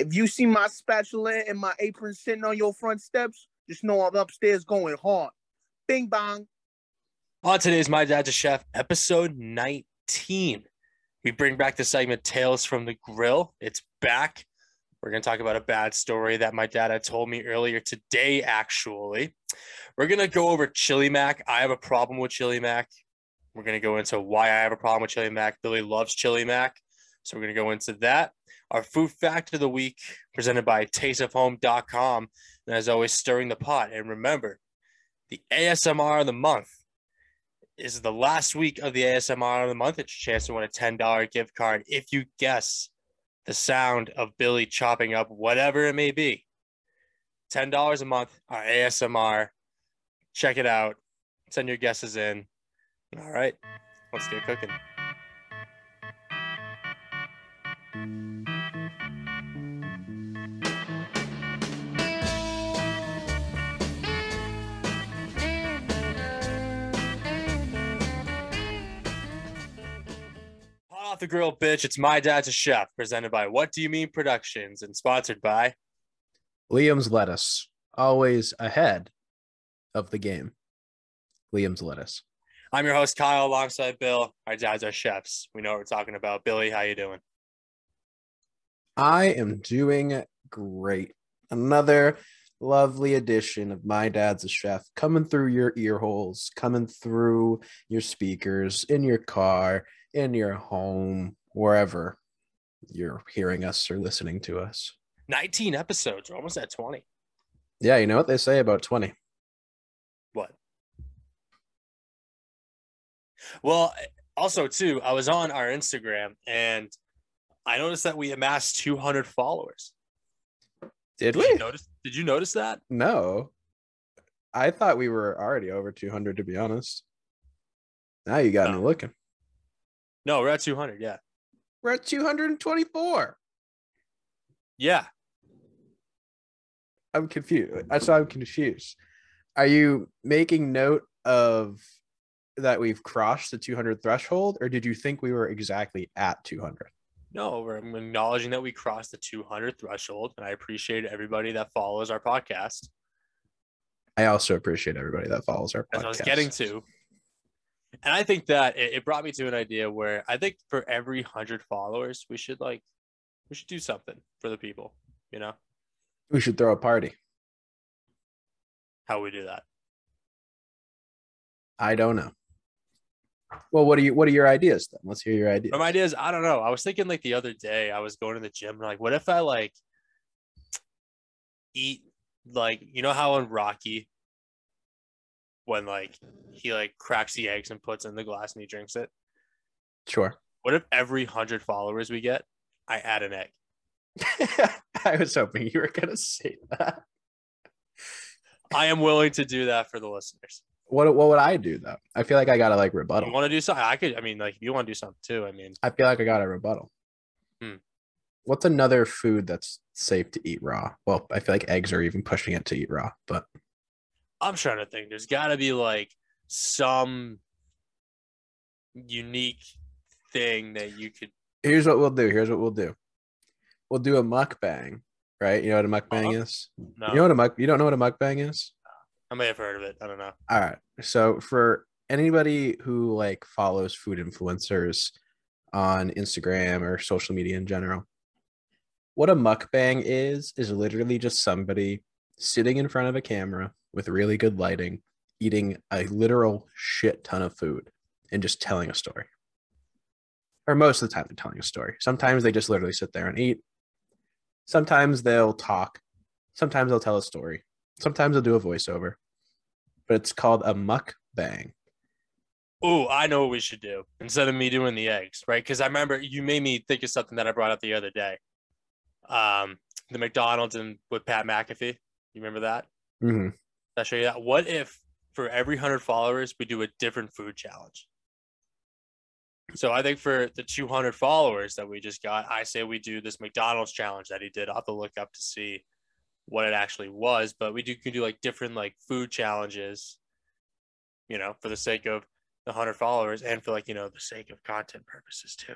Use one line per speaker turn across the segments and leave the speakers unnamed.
If you see my spatula and my apron sitting on your front steps, just know I'm upstairs going hard. Bing bong.
On today's My Dad's a Chef, episode 19, we bring back the segment Tales from the Grill. It's back. We're going to talk about a bad story that my dad had told me earlier today, actually. We're going to go over Chili Mac. I have a problem with Chili Mac. We're going to go into why I have a problem with Chili Mac. Billy loves Chili Mac. So we're going to go into that. Our food fact of the week presented by tasteofhome.com. And as always, stirring the pot. And remember, the ASMR of the month is the last week of the ASMR of the month. It's your chance to win a $10 gift card if you guess the sound of Billy chopping up whatever it may be. $10 a month, our ASMR. Check it out. Send your guesses in. All right, let's get cooking. The grill, bitch. It's my dad's a chef, presented by What Do You Mean Productions and sponsored by
Liam's lettuce, always ahead of the game. Liam's lettuce.
I'm your host Kyle, alongside Bill. Our dads are chefs. We know what we're talking about. Billy, how you doing?
I am doing great. Another lovely edition of My Dad's a Chef coming through your ear holes, coming through your speakers, in your car, in your home, wherever you're hearing us or listening to us.
19 episodes. We're almost at 20.
Yeah, you know what they say about 20.
What? Well, also too, I was on our Instagram and I noticed that we amassed 200 followers.
Did
Did
we?
you notice? Did you notice that?
No. I thought we were already over 200 to be honest. Now you got me
oh.
looking.
No, we're at 200. Yeah.
We're at 224.
Yeah.
I'm confused. That's why I'm confused. Are you making note of that we've crossed the 200 threshold, or did you think we were exactly at 200?
No, we're acknowledging that we crossed the 200 threshold, and I appreciate everybody that follows our podcast.
I also appreciate everybody that follows our
As
podcast.
I was getting to, and I think that it, it brought me to an idea where I think for every hundred followers, we should like we should do something for the people. You know
We should throw a party.
how we do that.
I don't know. Well, what are you? What are your ideas then? Let's hear your ideas.
My ideas, I don't know. I was thinking like the other day, I was going to the gym and like, what if I like eat like you know how in Rocky when like he like cracks the eggs and puts in the glass and he drinks it.
Sure.
What if every hundred followers we get, I add an egg?
I was hoping you were gonna say that.
I am willing to do that for the listeners.
What What would I do though? I feel like I gotta like rebuttal.
You want to do something? I could. I mean, like if you want to do something too. I mean,
I feel like I got a rebuttal.
Hmm.
What's another food that's safe to eat raw? Well, I feel like eggs are even pushing it to eat raw, but
I'm trying to think. There's got to be like some unique thing that you could.
here's what we'll do. Here's what we'll do. We'll do a mukbang, right? You know what a mukbang
Uh-huh.
is?
No,
You know what a muk you don't know what a mukbang is?
I may have heard of it. I don't know.
All right. So for anybody who like follows food influencers on Instagram or social media in general, what a mukbang is is literally just somebody sitting in front of a camera with really good lighting, eating a literal shit ton of food and just telling a story. Or most of the time they're telling a story. Sometimes they just literally sit there and eat. Sometimes they'll talk. Sometimes they'll tell a story. Sometimes they'll do a voiceover. But it's called a mukbang.
Oh, I know what we should do instead of me doing the eggs, right? Because I remember you made me think of something that I brought up the other day. Um, the McDonald's and with Pat McAfee. You remember that?
hmm
Did I show you that? What if for every hundred followers we do a different food challenge? So I think for the 200 followers that we just got, I say we do this McDonald's challenge that he did. I'll have to look up to see what it actually was, but we do can do like different like food challenges, you know, for the sake of the 100 followers and for like, you know, the sake of content purposes too.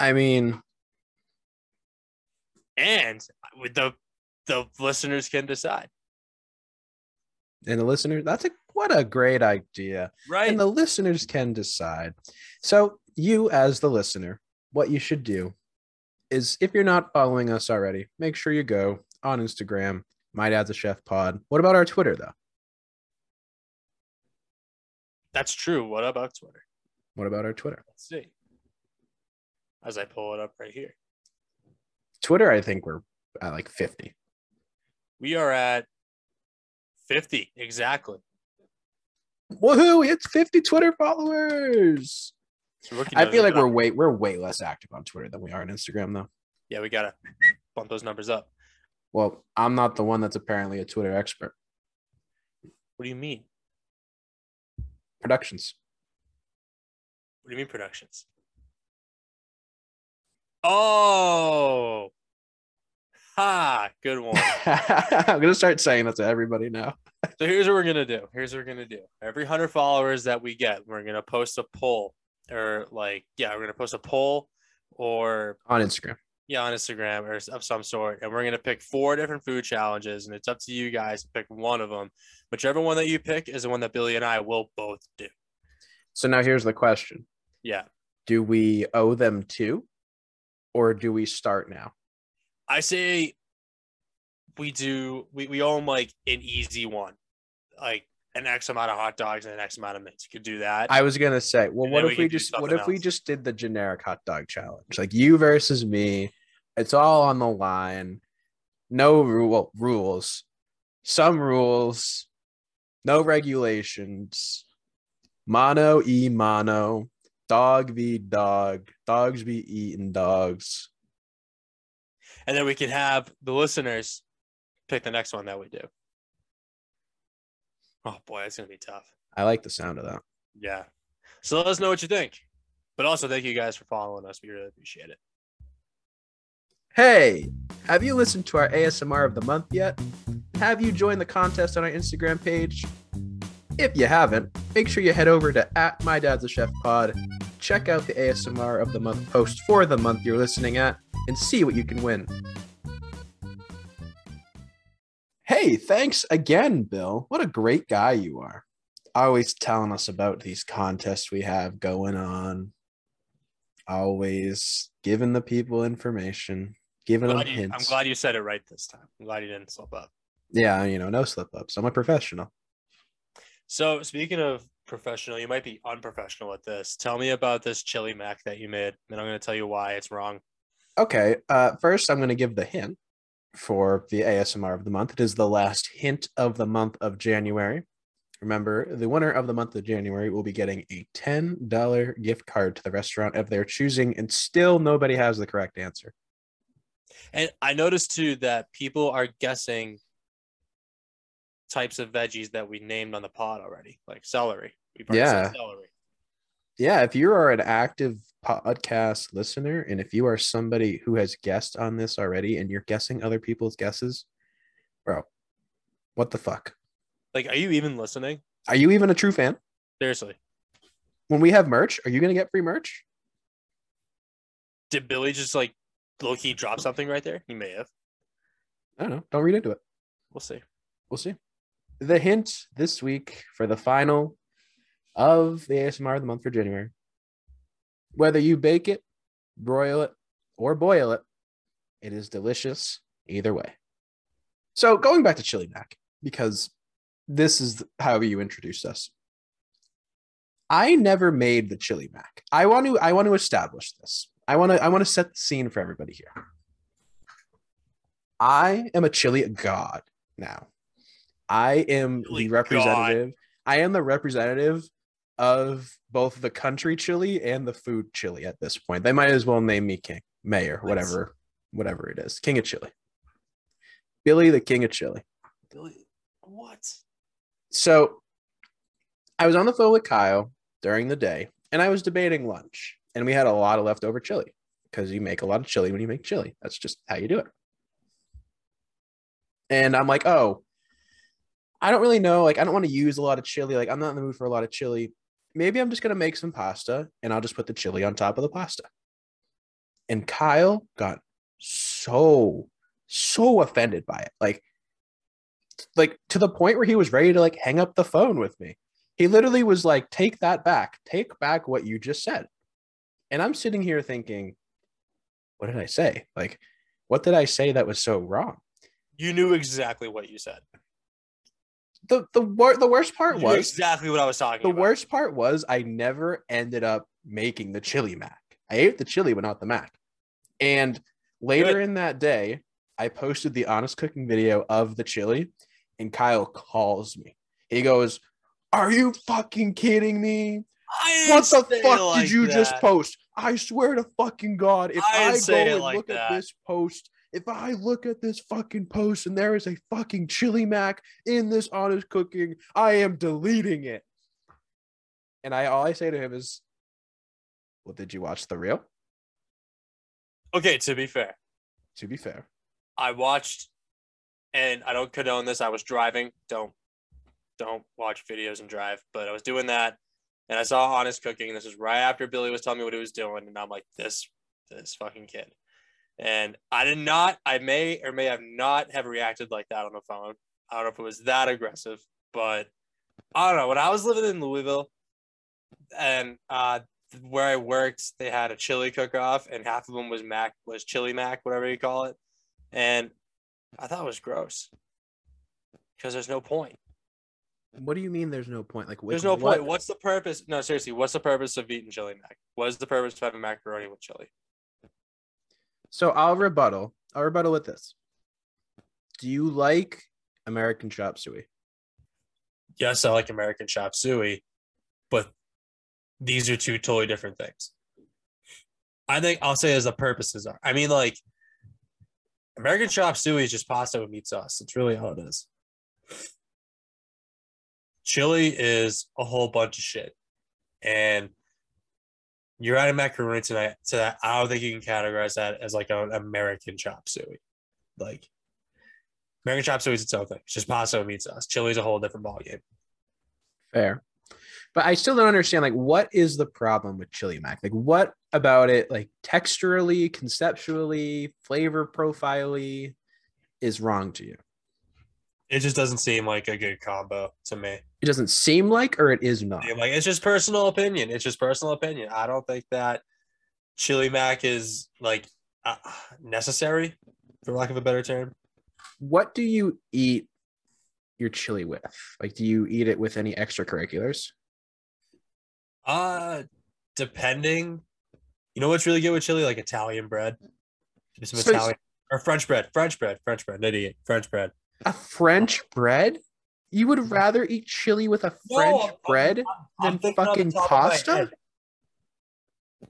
I mean,
and uh, with the the listeners can decide.
And the listener, that's a what a great idea.
Right.
And the listeners can decide. So, you as the listener, what you should do is if you're not following us already, make sure you go on Instagram, My Dad's a Chef Pod. What about our Twitter though?
That's true. What about Twitter?
What about our Twitter?
Let's see. As I pull it up right here.
Twitter, I think we're at like 50.
We are at 50 exactly.
Woohoo! It's 50 Twitter followers. I feel like we're
up.
way we're way less active on Twitter than we are on Instagram though.
yeah, we gotta bump those numbers up.
Well, I'm not the one that's apparently a Twitter expert.
What do you mean?
Productions.
What do you mean productions? Oh, ha! Good one.
I'm gonna start saying that to everybody now.
So here's what we're gonna do. Here's what we're gonna do. Every hundred followers that we get, we're gonna post a poll, or like, yeah, we're gonna post a poll, or
On Instagram.
yeah, on Instagram or of some sort, and we're gonna pick four different food challenges, and it's up to you guys to pick one of them. Whichever one that you pick is the one that Billy and I will both do.
So now here's the question.
Yeah,
Do we owe them two? Or do we start now?
I say we do. We we own like an easy one, like an X amount of hot dogs and an X amount of mints. You could do that.
I was gonna say, well,
And
what
then we
if we just what if we just did the generic hot dog challenge? Like you versus me. It's all on the line. No rule rules. Some rules, no regulations. Mono e mono. Dog v dog. Dogs be eating dogs.
And then we can have the listeners pick the next one that we do. Oh boy, that's gonna be tough.
I like the sound of that.
Yeah. So let us know what you think. But also thank you guys for following us. We really appreciate it.
Hey, have you listened to our ASMR of the month yet? Have you joined the contest on our Instagram page? If you haven't, make sure you head over to at my dad's a chef pod, check out the ASMR of the month post for the month you're listening at, and see what you can win. Hey, thanks again, Bill. What a great guy you are. Always telling us about these contests we have going on. Always giving the people information, giving them
you-
hints.
I'm glad you said it right this time. I'm glad you didn't slip up.
Yeah, you know, no slip ups. I'm a professional.
So speaking of professional, you might be unprofessional at this. Tell me about this chili mac that you made, and I'm going to tell you why it's wrong.
Okay. Uh, first, I'm going to give the hint for the ASMR of the month. It is the last hint of the month of January. Remember, the winner of the month of January will be getting a $10 gift card to the restaurant of their choosing, and still nobody has the correct answer.
And I noticed too that people are guessing types of veggies that we named on the pod already, like celery. We've already said
Yeah. Yeah, if you are an active podcast listener, and if you are somebody who has guessed on this already and you're guessing other people's guesses, bro, what the fuck?
Like, are you even listening?
Are you even a true fan?
Seriously.
When we have merch, are you going to get free merch?
Did Billy just like low key drop something right there? He may have.
I don't know. Don't read into it.
We'll see.
We'll see. The hint this week for the final of the ASMR of the month for January. Whether you bake it, broil it, or boil it, it is delicious either way. So going back to chili mac, because this is how you introduced us. I never made the chili mac. I want to I want to establish this. I want to I want to set the scene for everybody here. I am a chili god now. I am
Chili
the
god.
representative. I am the representative of both the country chili and the food chili at this point. They might as well name me king, mayor, whatever, whatever it is. King of chili. Billy the king of chili.
Billy, what?
So I was on the phone with Kyle during the day and I was debating lunch. And we had a lot of leftover chili because you make a lot of chili when you make chili. That's just how you do it. And I'm like, oh, I don't really know. Like, I don't want to use a lot of chili. Like, I'm not in the mood for a lot of chili. Maybe I'm just going to make some pasta and I'll just put the chili on top of the pasta. And Kyle got so so offended by it. Like, like to the point where he was ready to like hang up the phone with me. He literally was like, take that back. Take back what you just said. And I'm sitting here thinking, what did I say? Like, what did I say that was so wrong?
You knew exactly what you said.
The the wor- the worst part was
exactly what I was talking about.
the
about.
worst part was I never ended up making the chili mac. I ate the chili, but not the mac. And later
Good.
in that day, I posted the honest cooking video of the chili, and Kyle calls me. He goes, "Are you fucking kidding me? What the
didn't say it
fuck
like
did you just post? I swear to fucking God, if
I
I, go and look
that.
at this post, if I look at this fucking post and there is a fucking chili mac in this honest cooking, I am deleting it. And I all I say to him is, Well, did you watch the reel?
Okay, to be fair,
To be fair.
I watched, and I don't condone this. I was driving. Don't don't watch videos and drive. But I was doing that, and I saw Honest Cooking. This was right after Billy was telling me what he was doing, and I'm like, this this fucking kid. And I did not. I may or may have not have reacted like that on the phone. I don't know if it was that aggressive, but I don't know. When I was living in Louisville, and uh, where I worked, they had a chili cook off, and half of them was mac was chili mac, whatever you call it and I thought it was gross because there's no point.
What do you mean there's no point? Like
There's no
what-
point. What's the purpose? No, seriously, what's the purpose of eating chili mac? What is the purpose of having macaroni with chili?
So I'll rebuttal. I'll rebuttal with this. Do you like American chop suey?
Yes, I like American chop suey, but these are two totally different things. I think I'll say as the purposes are. I mean, like American chop suey is just pasta with meat sauce. It's really all it is. Chili is a whole bunch of shit, and you're adding macaroni tonight to that. I don't think you can categorize that as like an American chop suey. Like American chop suey is its own thing. It's just pasta with meat sauce. Chili is a whole different ballgame.
Fair. But I still don't understand like what is the problem with chili mac? Like what about it like texturally, conceptually, flavor profilely is wrong to you?
It just doesn't seem like a good combo to me.
It doesn't seem like or it is not.
Like it's just personal opinion. It's just personal opinion. I don't think that chili mac is like uh, necessary, for lack of a better term.
What do you eat your chili with? Like do you eat it with any extracurriculars?
Uh depending. You know what's really good with chili? Like Italian bread. Just some
So-
Italian or French bread. French bread. French bread. An idiot. French bread.
A French bread? You would rather eat chili with a
No,
French
I'm-
bread
I'm
than
off the
fucking
top of my
pasta?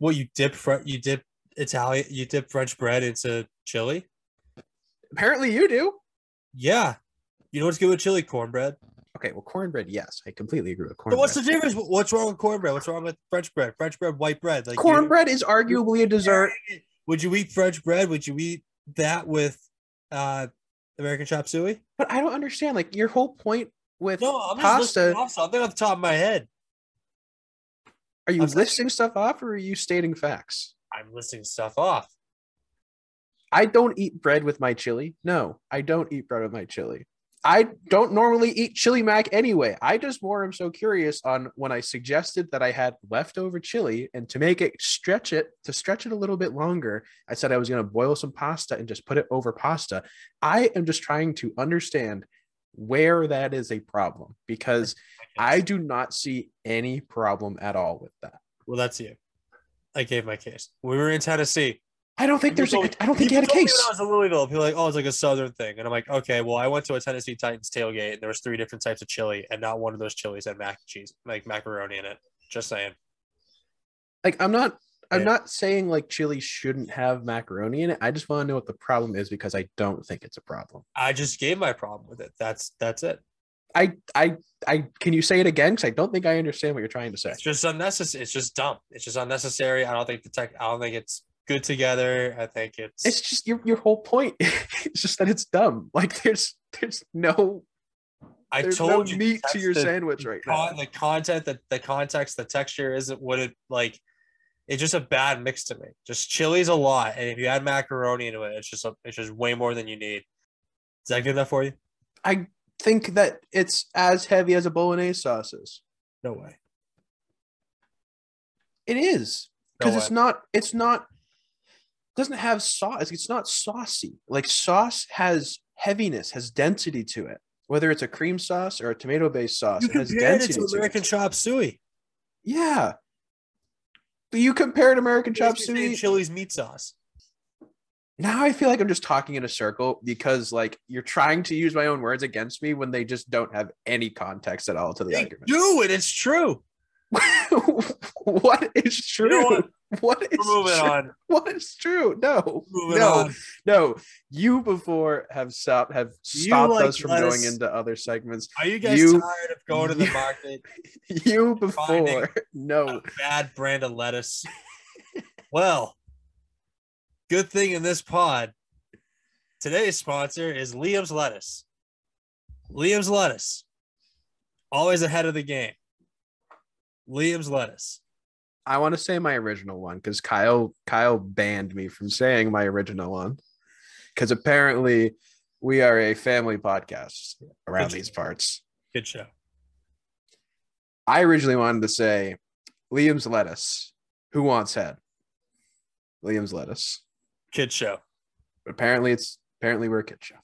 Well, you dip fr- you dip Italian you dip French bread into chili?
Apparently you do.
Yeah. You know what's good with chili? Cornbread.
Okay, well, cornbread, yes, I completely agree with cornbread.
what's the difference? What's wrong with cornbread? What's wrong with French bread? French bread, white bread. Like
cornbread is arguably a dessert.
Would you eat French bread? Would you eat that with uh American chop suey?
But I don't understand. Like your whole point with
No, I'm just
pasta,
listing off something off the top of my head.
are you
I'm
listing stuff off or are you stating facts?
I'm listing stuff off.
I don't eat bread with my chili. No, I don't eat bread with my chili. I don't normally eat chili mac anyway. I just more am so curious on when I suggested that I had leftover chili and to make it stretch it, to stretch it a little bit longer, I said I was going to boil some pasta and just put it over pasta. I am just trying to understand where that is a problem because I do not see any problem at all with that.
Well, that's you. I gave my case. We were in Tennessee.
I don't think there's a,
told
I don't think you
people
had a case.
I was in Louisville, people like, "Oh, it's like a southern thing," and I'm like, "Okay, well, I went to a Tennessee Titans tailgate, and there was three different types of chili, and not one of those chilies had mac and cheese, like macaroni in it." Just saying.
like I'm not I'm
Yeah.
not saying like chili shouldn't have macaroni in it. I just want to know what the problem is because I don't think it's a problem.
I just gave my problem with it. That's that's it.
I I I can you say it again because I don't think I understand what you're trying to say.
It's just unnecessary. It's just dumb. It's just unnecessary. I don't think the tech. I don't think it's good together. I think it's.
It's just your your whole point. it's just that it's dumb. Like there's there's no
I
there's
told
no
you
meat to your
the-
sandwich right now.
the content, the, the context, the texture isn't what it like. it's just a bad mix to me. Just chili's a lot, and if you add macaroni into it, it's just a, it's just way more than you need. Does that give that for you?
I think that it's as heavy as a bolognese sauce is.
No way.
It is
No
because it's not. It's not. Doesn't have sauce. It's not saucy. Like sauce has heaviness, has density to it. Whether it's a cream sauce or a tomato-based sauce,
You
it has
compared it
density
to
to
American
it.
chop suey.
Yeah. But you compared American chop suey.
Chili's meat sauce.
Now I feel like I'm just talking in a circle because like you're trying to use my own words against me when they just don't have any context at all to the
They
argument.
do it. It's true.
what is true?
know what?
what is
moving
true?
on.
What is true? No,
Moving
no,
on.
no. You before have stopped have stopped
like
us from going into other segments.
Are you guys
You-
tired of going to the market?
You before no.
a bad brand of lettuce. well, good thing in this pod, today's sponsor is Liam's Lettuce. Liam's Lettuce, always ahead of the game. Liam's Lettuce.
I want to say my original one because Kyle Kyle banned me from saying my original one because apparently we are a family podcast around these parts.
Good show.
I originally wanted to say Liam's lettuce. Who wants head? Liam's lettuce.
Kid show.
But apparently it's apparently we're a kid show.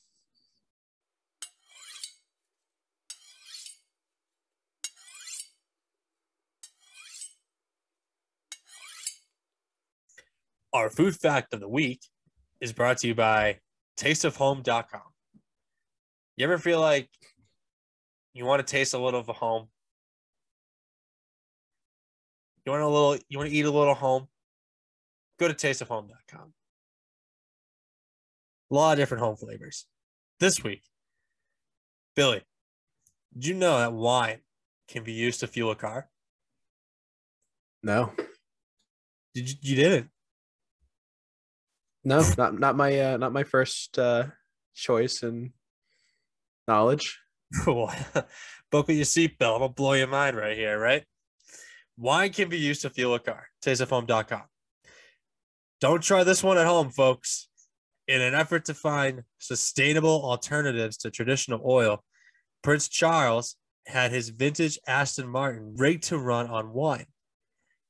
Our food fact of the week is brought to you by tasteofhome.com. You ever feel like you want to taste a little of a home? You want a little you want to eat a little home? Go to tasteofhome.com. A lot of different home flavors. This week, Billy, did you know that wine can be used to fuel a car?
No.
Did you, you didn't?
No, not not my uh not my first uh choice in knowledge.
Cool. Buckle your seatbelt. Gonna blow your mind right here, right? Wine can be used to fuel a car. Tasteofhome.com. Don't try this one at home, folks. In an effort to find sustainable alternatives to traditional oil, Prince Charles had his vintage Aston Martin rigged to run on wine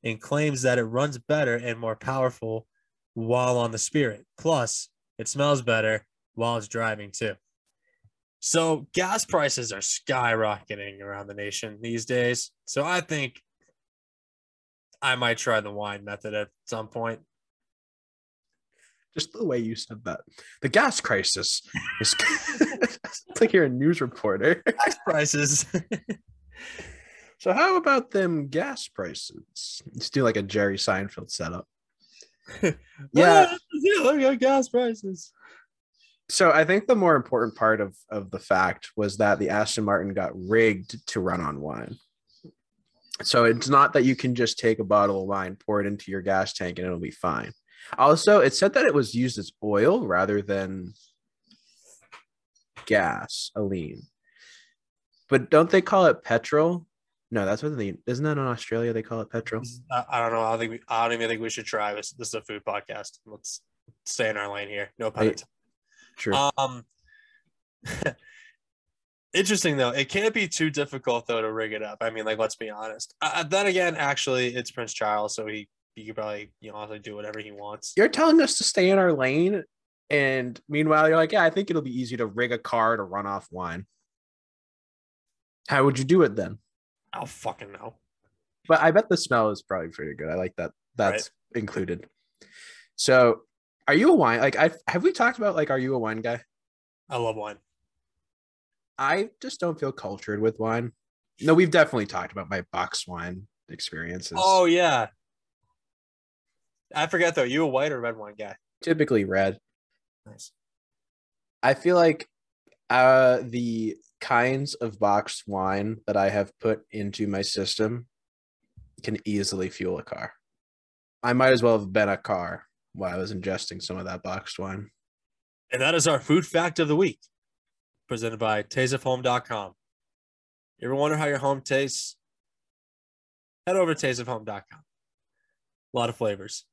and claims that it runs better and more powerful while on the spirit. Plus, it smells better while it's driving too. So gas prices are skyrocketing around the nation these days. So I think I might try the wine method at some point.
Just the way you said that. The gas crisis is it's like you're a news reporter.
Gas prices.
So how about them gas prices? Let's do like a Jerry Seinfeld setup.
yeah,
Yeah.
look at gas prices.
So I think the more important part of of the fact was that the Aston Martin got rigged to run on wine. So it's not that you can just take a bottle of wine, pour it into your gas tank, and it'll be fine. Also, it said that it was used as oil rather than gas, lean. But don't they call it petrol? No, that's what they isn't that in Australia they call it petrol?
I, don't know. I think we, I don't even think we should try this. This is a food podcast. Let's stay in our lane here. No pun intended.
True.
Um, interesting though. It can't be too difficult though to rig it up. I mean, like let's be honest. Uh, then again, actually, it's Prince Charles, so he he could probably you know also do whatever he wants.
you're telling us to stay in our lane and meanwhile you're like yeah i think it'll be easy to rig a car to run off wine how would you do it then
I don't fucking know.
but i bet the smell is probably pretty good i like that that's included so are you a wine like i have we talked about like are you a wine guy
I love wine.
i just don't feel cultured with wine no we've definitely talked about my box wine experiences
Oh yeah. I forget though. You a white or red wine guy?
typically red
Nice.
I feel like uh the kinds of boxed wine that I have put into my system can easily fuel a car. I might as well have been a car while I was ingesting some of that boxed wine.
And that is our food fact of the week, presented by tasteofhome.com. You ever wonder how your home tastes? Head over to tasteofhome.com. A lot of flavors.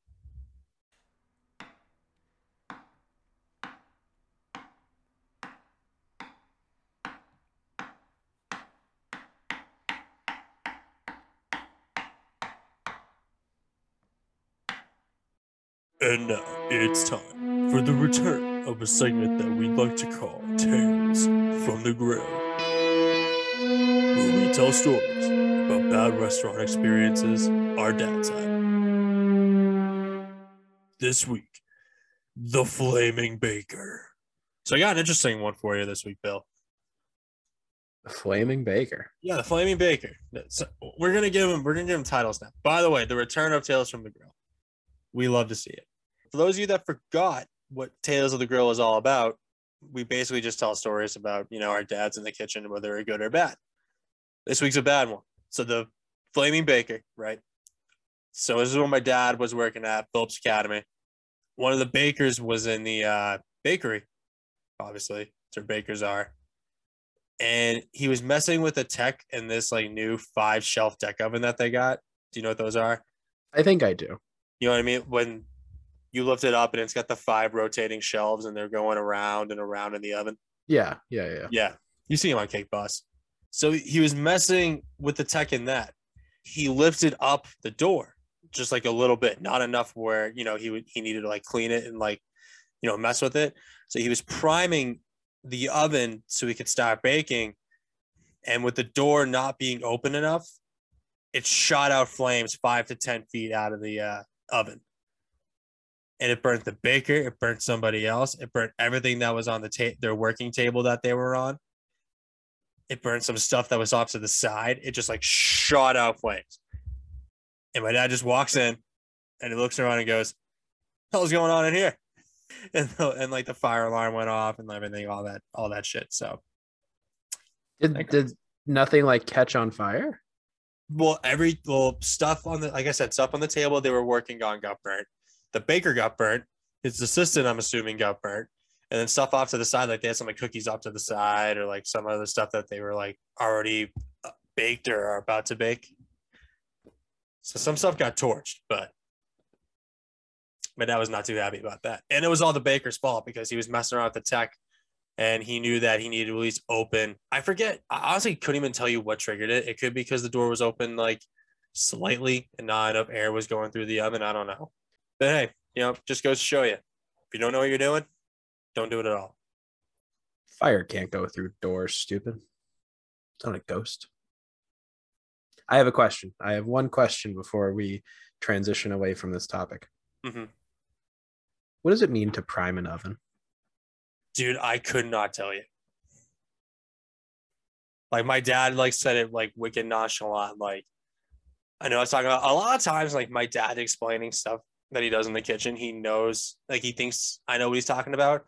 And now it's time for the return of a segment that we'd like to call Tales from the Grill. Where we tell stories about bad restaurant experiences our dads had. This week, the Flaming Baker. So I got an interesting one for you this week, Bill.
The Flaming Baker.
Yeah, the Flaming Baker. So we're gonna give him. We're gonna give him titles now. By the way, the return of Tales from the Grill. We love to see it. For those of you that forgot what Tales of the Grill is all about, we basically just tell stories about you know our dads in the kitchen, whether they're good or bad. This week's a bad one. So the Flaming Baker, right? So this is when my dad was working at Phillips Academy. One of the bakers was in the uh, bakery, obviously. That's where bakers are and he was messing with the tech in this like new five shelf deck oven that they got. Do you know what those are?
I think I do.
You know what I mean? When you lift it up and it's got the five rotating shelves and they're going around and around in the oven.
Yeah, yeah, yeah.
Yeah. You see him on Cake Boss. So he was messing with the tech in that. He lifted up the door just like a little bit, not enough where, you know, he would he needed to like clean it and like, you know, mess with it. So he was priming the oven so we could start baking. And with the door not being open enough, it shot out flames five to 10 feet out of the uh, oven. And it burnt the baker, it burnt somebody else, it burnt everything that was on the ta- their working table that they were on. It burned some stuff that was off to the side. It just like shot out flames. And my dad just walks in and he looks around and goes, Hell's going on in here? and the, and like the fire alarm went off and everything, all that, all that shit. So
Did did nothing like catch on fire?
Well, every well stuff on the like I said, stuff on the table they were working on got burnt. The baker got burnt. His assistant, I'm assuming, got burnt. And then stuff off to the side, like they had some like cookies off to the side, or like some other stuff that they were like already uh, baked or are about to bake. So some stuff got torched, but my dad was not too happy about that. And it was all the baker's fault because he was messing around with the tech and he knew that he needed to at least open. I forget. I honestly couldn't even tell you what triggered it. It could be because the door was open like slightly and not enough air was going through the oven. I don't know. But hey, you know, just goes to show you. If you don't know what you're doing, don't do it at all.
Fire can't go through doors, stupid. It's not a ghost. I have a question. I have one question before we transition away from this topic.
Mhm.
What does it mean to prime an oven?
Dude, I could not tell you. Like my dad like said it like wicked nonchalant. Like I know I was talking about a lot of times like my dad explaining stuff that he does in the kitchen. He knows like he thinks I know what he's talking about.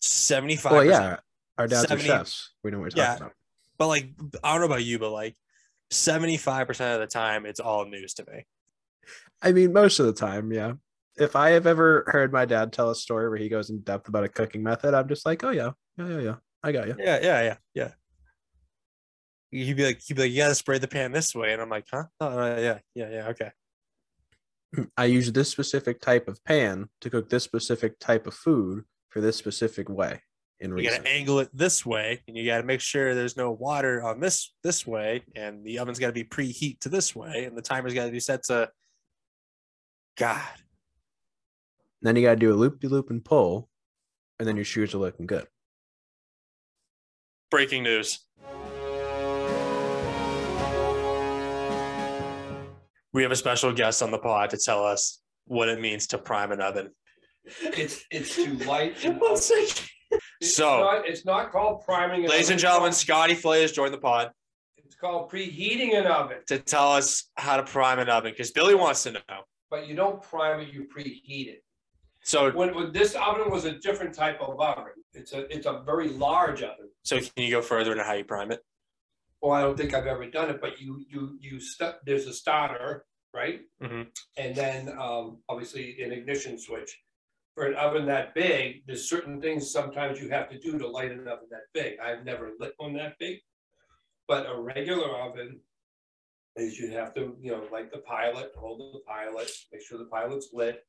75
Well, yeah, our dads
70
are chefs. We know what we're
Yeah.
talking about.
but like I don't know about you, but like 75% of the time it's all news to me.
I mean, most of the time, yeah. If I have ever heard my dad tell a story where he goes in depth about a cooking method, I'm just like, oh yeah, yeah, yeah, yeah. I got you.
Yeah, yeah, yeah, yeah. He'd be like, he'd be like, you gotta spray the pan this way. And I'm like, huh? Oh, uh, yeah, yeah, yeah, okay.
I use this specific type of pan to cook this specific type of food for this specific way in
You
reason.
gotta angle it this way, and you gotta make sure there's no water on this this way, and the oven's gotta be preheat to this way, and the timer's gotta be set to God.
Then you got to do a loop de loop and pull, and then your shoes are looking good.
Breaking news. We have a special guest on the pod to tell us what it means to prime an oven.
It's it's too light. and
One second.
It's
So-
not, it's not called priming. an
Ladies and gentlemen, Scotty Flay has joined the pod
it's called preheating an oven.
to tell us how to prime an oven because Billy wants to know.
But you don't prime it, you preheat it.
So,
When, when this oven was a different type of oven, it's a it's a very large oven.
so can you go further into how you prime it?
Well, I don't think I've ever done it, but you you you st- there's a starter, right?
Mhm.
And then um, obviously an ignition switch. For an oven that big, there's certain things sometimes you have to do to light an oven that big. I've never lit one that big. But a regular oven, is you have to, you know, light the pilot, hold the pilot, make sure the pilot's lit,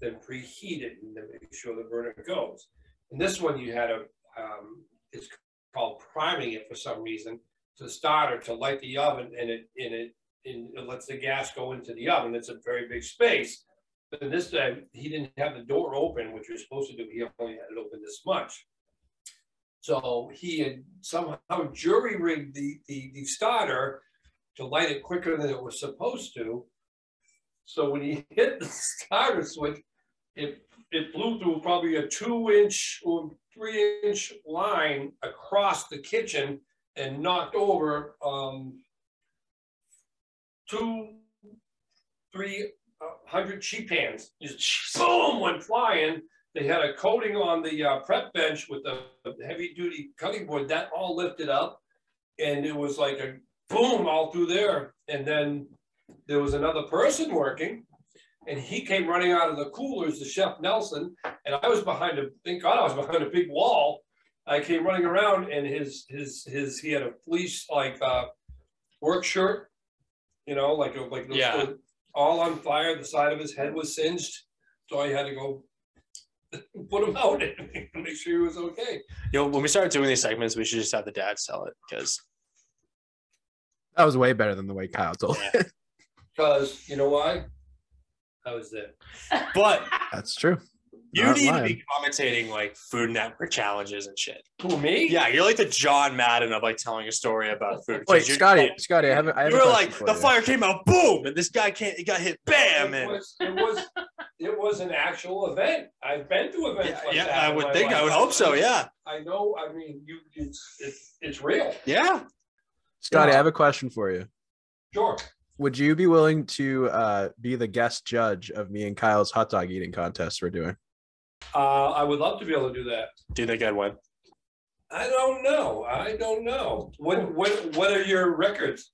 then preheat it and then make sure the burner goes. And this one you had a, um, it's called priming it for some reason to start or to light the oven and it, and it, and it lets the gas go into the oven. It's a very big space. But this time he didn't have the door open, which you're supposed to do. He only had it open this much. So he had somehow jury rigged the, the, the starter to light it quicker than it was supposed to. So when he hit the starter switch, it it blew through probably a two inch or three inch line across the kitchen and knocked over um, two, three uh, hundred sheet pans. Just boom went flying. They had a coating on the uh, prep bench with the heavy duty cutting board that all lifted up, and it was like a boom all through there. And then there was another person working, and he came running out of the coolers, the chef Nelson, and I was behind a thank God I was behind a big wall. I came running around, and his his his he had a fleece like uh, work shirt, you know, like a, like those,
Yeah.
all on fire. The side of his head was singed, so I had to go put him out and make sure he was okay.
You know, when we started doing these segments, we should just have the dad sell it because
That was way better than the way Kyle told.
Yeah.
Because you know why? I was there.
but
That's true.
you
Not
need to be commentating like Food Network challenges and shit.
Who me?
Yeah, you're like the John Madden of like telling a story about food.
Wait,
you're-
Scotty, Scotty, I have, a- I have
You were like the
you.
fire came out, boom, and this guy can't. He got hit, bam,
It
and
was, it was it was an actual event. I've been to events
yeah,
like
yeah,
that.
I would
my
think. I would hope so. Yeah,
I know. I mean, you it's it's it's real.
yeah.
Scotty, I have a question for you.
Sure.
Would you be willing to uh, be the guest judge of me and Kyle's hot dog eating contest we're doing?
Uh, I would love to be able to do that.
Do you think I'd win?
I don't know. I don't know. What what what are your records?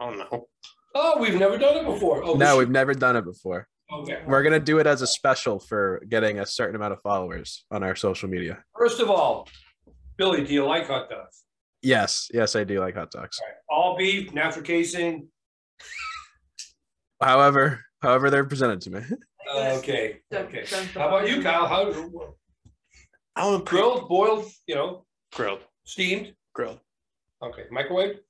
I don't know.
Oh, we've never done it before. Oh,
no,
we
we've never done it before.
okay.
We're gonna do it as a special for getting a certain amount of followers on our social media.
First of all, Billy, do you like hot dogs?
Yes, yes, I do like hot dogs.
All beef, natural casing.
However, however they're presented to me.
Okay. Okay. How about you. Kyle? How
I want
grilled, boiled, you know,
grilled,
steamed?
grilled.
Okay. Microwave?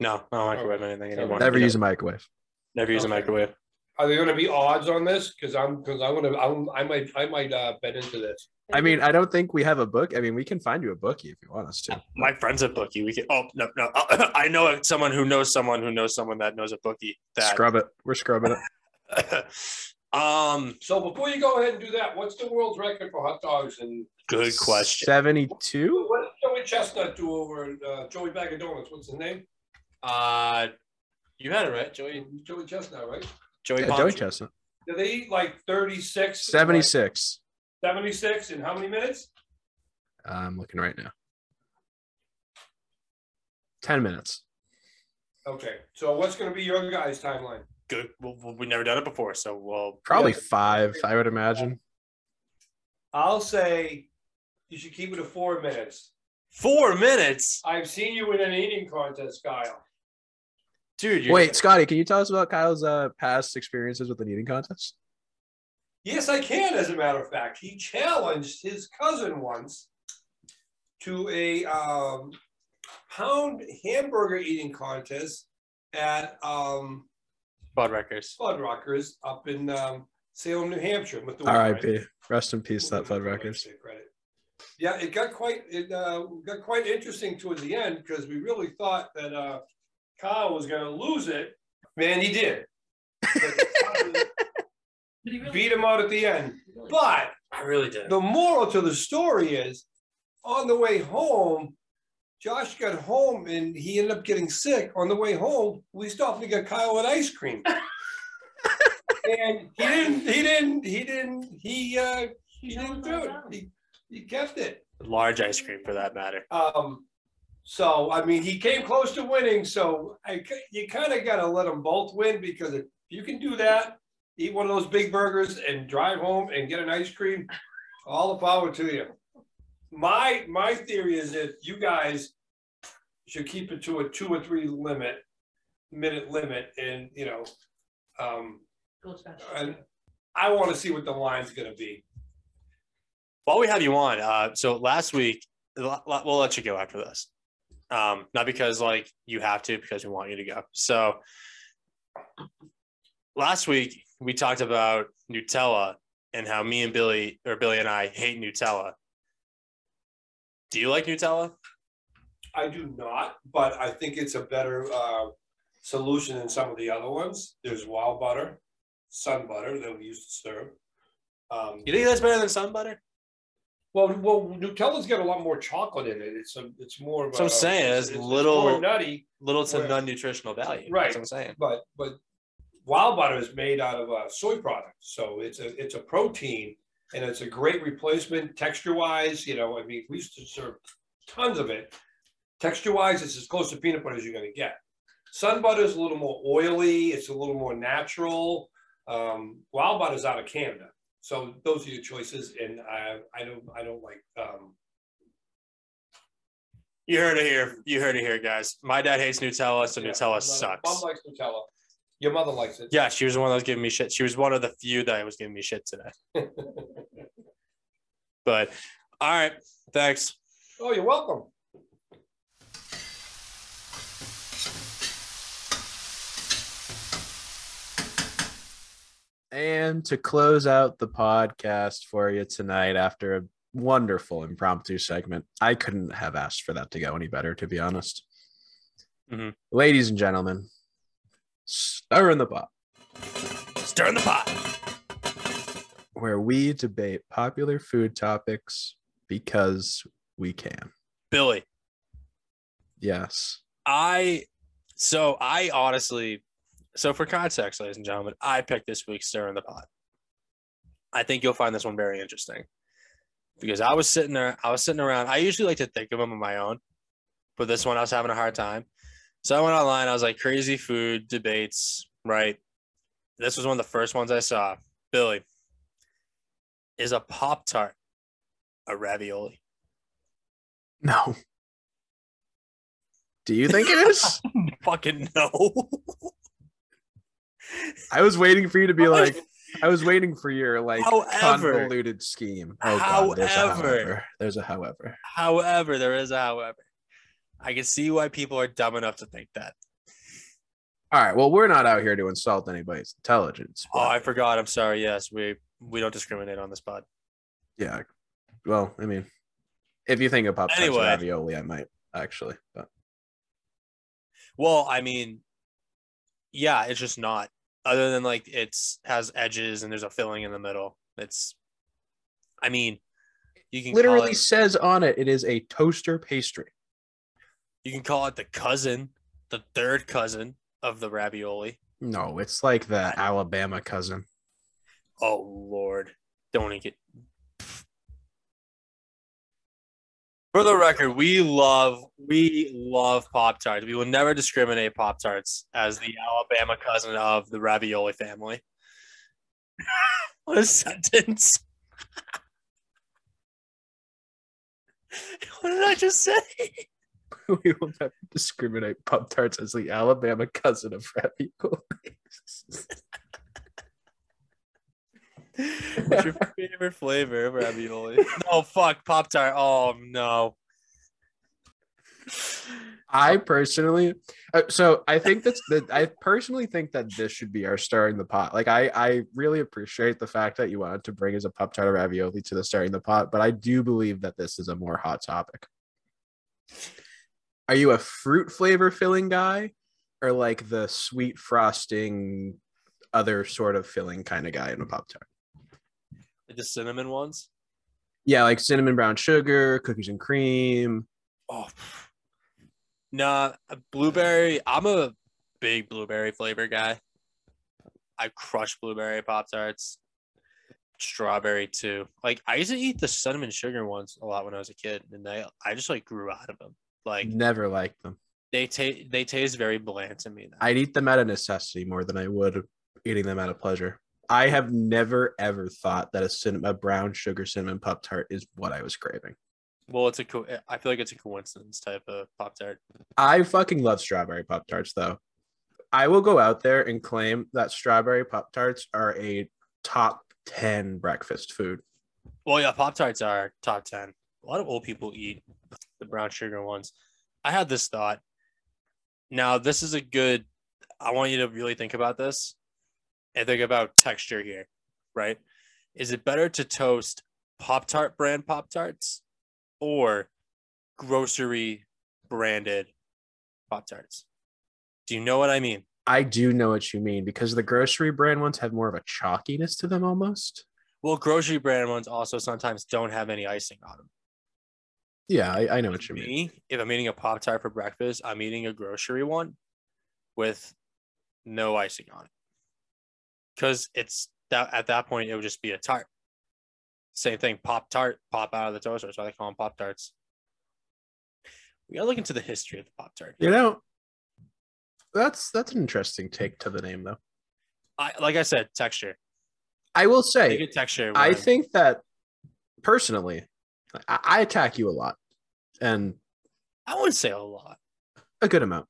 No, I don't microwave anything anymore.
Never use a microwave.
Never use a
Okay.
microwave.
Are there gonna be odds on this? Cause I'm, cause I'm gonna, I'm, I might, I might, uh, bet into this.
I mean, I don't think we have a book. I mean, we can find you a bookie if you want us to.
My friend's a bookie. We can. Oh no, no. I know someone who knows someone who knows someone that knows a bookie. That.
Scrub it. We're scrubbing it.
um.
So before you go ahead and do that, what's the world's record for hot dogs and
Good question.
Seventy-two.
what did Joey Chestnut do over, uh, Joey Bag of Donuts? What's his name?
Uh, you had it right, Joey.
Joey Chestnut, right?
Joey.
Yeah, Joey Chestnut.
Did they eat like thirty-six?
Seventy-six.
Seventy-six in how many minutes?
I'm looking right now. Ten minutes.
Okay, so what's gonna be your guys' timeline?
Good. Well, well, we've never done it before, so we'll.
Probably
Yeah.
five, I would imagine.
I'll say you should keep it to four minutes.
Four minutes,
I've seen you in an eating contest, Kyle.
dude. You're,
Wait, Scotty, can you tell us about Kyle's uh, past experiences with an eating contest?
Yes, I can, as a matter of fact. He challenged his cousin once to a um, pound hamburger eating contest at um,
Fuddruckers.
Fuddruckers up in um, Salem, New Hampshire. With the
R.I.P. Rest in peace, that Fuddruckers.
Credit. Yeah, it got quite it uh, got quite interesting towards the end because we really thought that uh, Kyle was going to lose it. Man, he did.
Did he really?
Beat him out at the end. But
I really did.
the moral to the story is on the way home, Josh got home and he ended up getting sick. On the way home, we stopped and got Kyle an ice cream. and he didn't, he didn't, he didn't, he uh he didn't do it. He, he kept it.
Large ice cream, for that matter.
Um so I mean he came close to winning. So I you kind of gotta let them both win because if you can do that, eat one of those big burgers and drive home and get an ice cream, all the power to you. My my theory is that you guys should keep it to a two or three limit minute limit, and you know, um,
Goes fast.
and I want to see what the line's going to be.
While we have you on, uh, so last week l- l- we'll let you go after this. Um, not because like you have to, because we want you to go. So last week we talked about Nutella and how me and Billy or Billy and I hate Nutella. Do you like Nutella?
I do not, but I think it's a better uh, solution than some of the other ones. There's WowButter, sun butter that we used to serve. Um,
You think that's better than sun butter?
well, well, Nutella's got a lot more chocolate in it. It's a, it's more. Of
what I'm saying,
It's,
it's
it's
little-
nutty,
Little to
Right.
none nutritional value.
Right.
That's what I'm saying.
but but WowButter is made out of a soy product, so it's a it's a protein and it's a great replacement texture wise. You know, I mean, we used to serve tons of it. Texture wise, it's as close to peanut butter as you're going to get. Sun butter is a little more oily. It's a little more natural. Um, WowButter is out of Canada, so those are your choices. And I I don't I don't like um,
You heard it here. You heard it here, guys. My dad hates Nutella, so
yeah,
Nutella
Mom
sucks.
likes Nutella. Your mother likes it.
Yeah, she was the one that was giving me shit. She was one of the few that was giving me shit today. But all right, thanks.
oh, you're welcome.
And to close out the podcast for you tonight after a wonderful impromptu segment, I couldn't have asked for that to go any better, to be honest.
Mhm.
Ladies and gentlemen, stir in the pot,
Stir in the pot.
where we debate popular food topics because we can.
Billy,
Yes.
I so I honestly so for context, ladies and gentlemen, I picked this week's stir in the pot. I think you'll find this one very interesting because I was sitting there, I was sitting around. I usually like to think of them on my own, but this one I was having a hard time. So I went online. I was like crazy food debates, right? This was one of the first ones I saw. Billy, is a Pop Tart a ravioli?
No. Do you think it is?
Fucking no.
I was waiting for you to be like, I was waiting for your like
However-
convoluted scheme. Oh, God, there's
However-
however. There's a however.
However, there is a however. I can see why people are dumb enough to think that.
All right. Well, we're not out here to insult anybody's intelligence.
Oh, I forgot. I'm sorry. Yes, we we don't discriminate on this pod.
yeah. Well, I mean, if you think of pop
Anyway.
ravioli, I might actually. But
Well, I mean, yeah, it's just not. Other than like it's has edges and there's a filling in the middle. It's, I mean, you can
literally
call it,
says on it, it is a toaster pastry.
You can call it the cousin, the third cousin of the ravioli.
No, it's like the Alabama cousin.
Oh Lord, don't get. For the record, we love we love Pop Tarts. We will never discriminate Pop Tarts as the Alabama cousin of the ravioli family. what a sentence! what did I just say?
we will never discriminate pop tarts as the Alabama cousin of ravioli.
What's your favorite flavor of ravioli? Oh fuck, Pop Tart. Oh no.
I personally, uh, so I think that's that. I personally think that this should be our starting the pot. Like I, I really appreciate the fact that you wanted to bring as a pop tart ravioli to the starting the pot, but I do believe that this is a more hot topic. Are you a fruit flavor filling guy, or like the sweet frosting, other sort of filling kind of guy in a pop tart?
The cinnamon ones.
Yeah, like cinnamon brown sugar, cookies and cream.
Oh, nah, blueberry. I'm a big blueberry flavor guy. I crush blueberry pop tarts. Strawberry too. Like I used to eat the cinnamon sugar ones a lot when I was a kid, and I I just like grew out of them. Like
Never liked them.
they taste they taste very bland to me. Now.
I'd eat them out of necessity more than I would eating them out of pleasure. I have never ever thought that a cinnamon, a brown sugar cinnamon pop tart is what I was craving.
well, it's a co- I feel like it's a coincidence type of pop tart.
I fucking love strawberry pop tarts though. I will go out there and claim that strawberry pop tarts are a top ten breakfast food.
Well, yeah, Pop Tarts are top 10. A lot of old people eat the brown sugar ones. I had this thought. Now, this is a good, I want you to really think about this and think about texture here, right? Is it better to toast Pop Tart brand Pop Tarts or grocery branded Pop Tarts? Do you know what I mean?
I do know what you mean because the grocery brand ones have more of a chalkiness to them almost.
Well, grocery brand ones also sometimes don't have any icing on them.
Yeah, I, I know what you mean.
If I'm eating a Pop Tart for breakfast, I'm eating a grocery one with no icing on it. Because it's that at that point, it would just be a tart. Same thing, Pop Tart, pop out of the toaster. So they call them Pop Tarts. We gotta look into the history of the Pop Tart.
You know, that's that's an interesting take to the name though.
I like I said, texture.
I will say
texture.
I think that personally, I, I attack you a lot and
I wouldn't say a lot.
a good amount.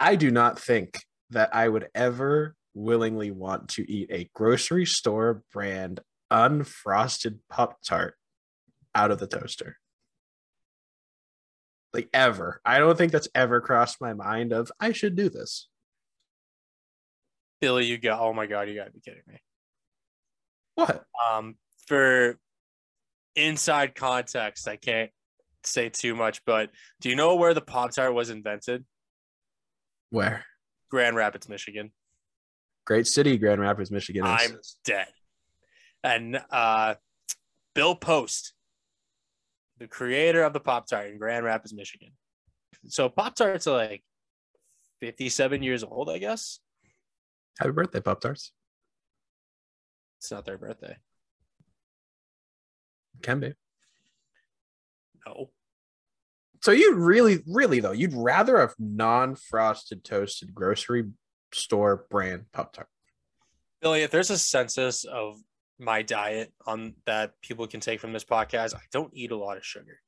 I do not think that I would ever willingly want to eat a grocery store brand unfrosted Pop Tart out of the toaster. Like ever. I don't think that's ever crossed my mind of I should do this.
Billy, you got oh my god, you gotta be kidding me.
What?
Um, for inside context, I can't say too much, but do you know where the Pop Tart was invented?
Where?
Grand Rapids, Michigan.
Great city, Grand Rapids, Michigan. is.
I'm dead. And uh, Bill Post, the creator of the Pop Tart in Grand Rapids, Michigan. So Pop Tarts are like 57 years old, I guess.
Happy birthday, Pop Tarts.
It's not their birthday.
Can be.
No.
So you really, really though, you'd rather a non-frosted toasted grocery store brand Pop Tart.
Billy, if there's a census of my diet on that people can take from this podcast, I don't eat a lot of sugar.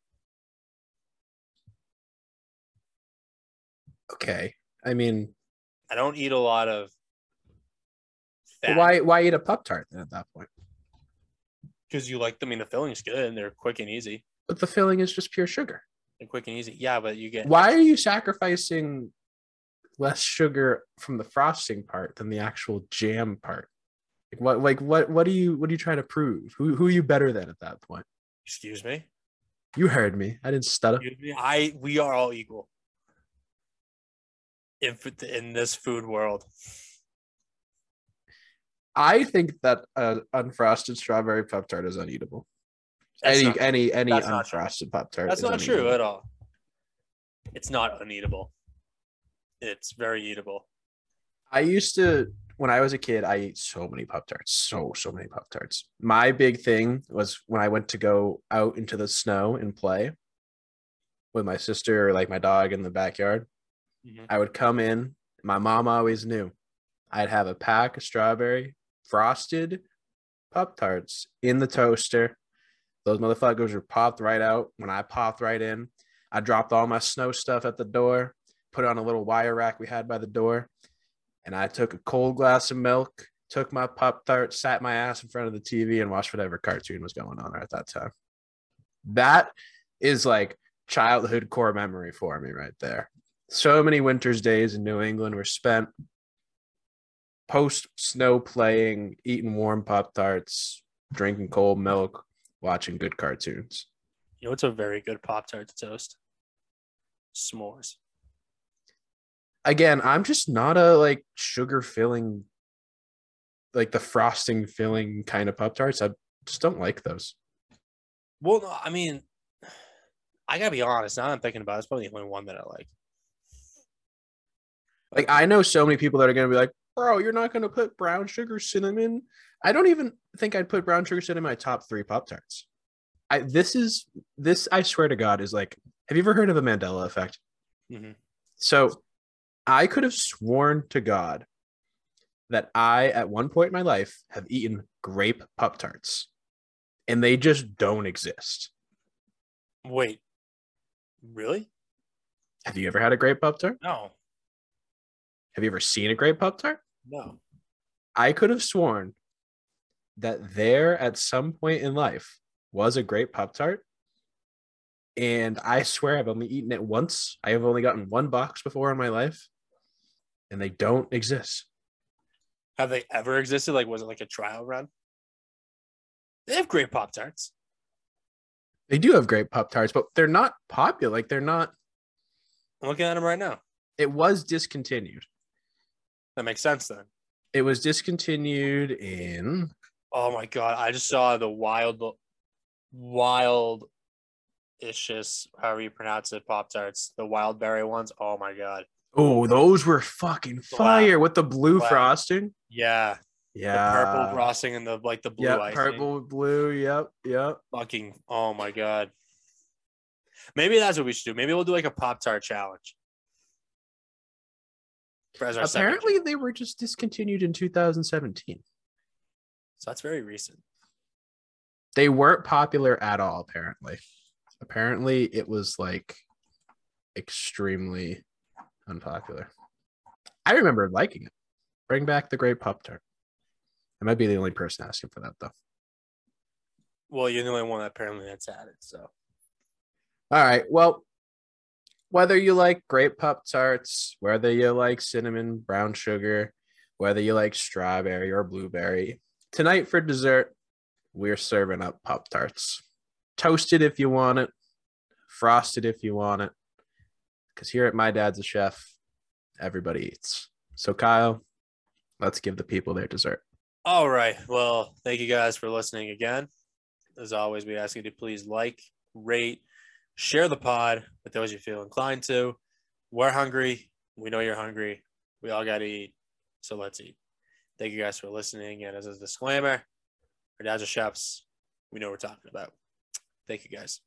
Okay. I mean,
I don't eat a lot of fat.
why why eat a Pop Tart then at that point?
Because you like them. I mean, the filling's good and they're quick and easy.
But the filling is just pure sugar.
And quick and easy. Yeah, but you get
Why are you sacrificing less sugar from the frosting part than the actual jam part? Like what like what what do you what are you trying to prove? Who who are you better than at that point?
Excuse me.
You heard me. I didn't stutter.
Excuse me. I we are all equal in in this food world.
I think that an unfrosted strawberry pop tart is uneatable.
That's
any
not
any any
That's not true.
unfrosted pop tart.
That's not true at all. It's not uneatable. It's very eatable.
I used to when I was a kid, I ate so many Pop Tarts, so so many Pop Tarts. My big thing was when I went to go out into the snow and play with my sister or like my dog in the backyard.
Mhm.
I would come in. My mom always knew. I'd have a pack of strawberry frosted Pop Tarts in the toaster. Those motherfuckers were popped right out. When I popped right in, I dropped all my snow stuff at the door, put it on a little wire rack we had by the door, and I took a cold glass of milk, took my Pop Tart, sat my ass in front of the TV, and watched whatever cartoon was going on at that time. That is like childhood core memory for me right there. So many winter's days in New England were spent post snow playing, eating warm Pop Tarts, drinking cold milk, watching good cartoons.
You know, it's a very good Pop Tart to toast. S'mores.
Again, I'm just not a like sugar filling, like the frosting filling kind of Pop Tarts. I just don't like those.
Well, no, I mean, I gotta be honest. Now I'm thinking about it, it's probably the only one that I like.
Like I know so many people that are gonna be like, bro, you're not gonna put brown sugar cinnamon. I don't even think I'd put brown sugar cinnamon in my top three Pop Tarts. I this is this I swear to God is like, have you ever heard of the Mandela effect?
Mhm.
So I could have sworn to God that I at one point in my life have eaten grape Pop Tarts. And they just don't exist.
Wait, really?
Have you ever had a grape Pop Tart?
No.
Have you ever seen a great Pop Tart?
No.
I could have sworn that there at some point in life was a great Pop Tart. And I swear I've only eaten it once. I have only gotten one box before in my life, and they don't exist.
Have they ever existed? Like, was it like a trial run? They have great Pop Tarts.
They do have great Pop Tarts, but they're not popular. Like they're not.
I'm looking at them right now.
It was discontinued.
That makes sense then.
It was discontinued in.
Oh my god! I just saw the wild, wild, ishes, however you pronounce it, Pop Tarts, the wild berry ones. Oh my god!
Oh, those were fucking fire with the blue
Black.
frosting.
Yeah,
Yeah,
the purple frosting and the like the blue
Yeah, purple blue. Yep, yep.
Fucking. Oh my god. Maybe that's what we should do. Maybe we'll do like a Pop Tart challenge.
Apparently, they were just discontinued in 2017.
so that's very recent.
They weren't popular at all. Apparently, apparently it was like extremely unpopular. I remember liking it. Bring back the Great Pop Tart. I might be the only person asking for that though.
Well, you're the only one apparently that's it. So
All right. Well, whether you like grape pop tarts, whether you like cinnamon brown sugar, whether you like strawberry or blueberry, tonight for dessert, we're serving up pop tarts. Toasted if you want it, frosted if you want it. Because here at My Dad's a Chef, everybody eats. So, Kyle, let's give the people their dessert.
All right. Well, thank you guys for listening again. As always, we ask you to please like, rate, share the pod with those you feel inclined to. We're hungry. We know you're hungry. We all got to eat. So let's eat. Thank you guys for listening. And as a disclaimer, our dads are chefs. We know we're talking about. Thank you guys.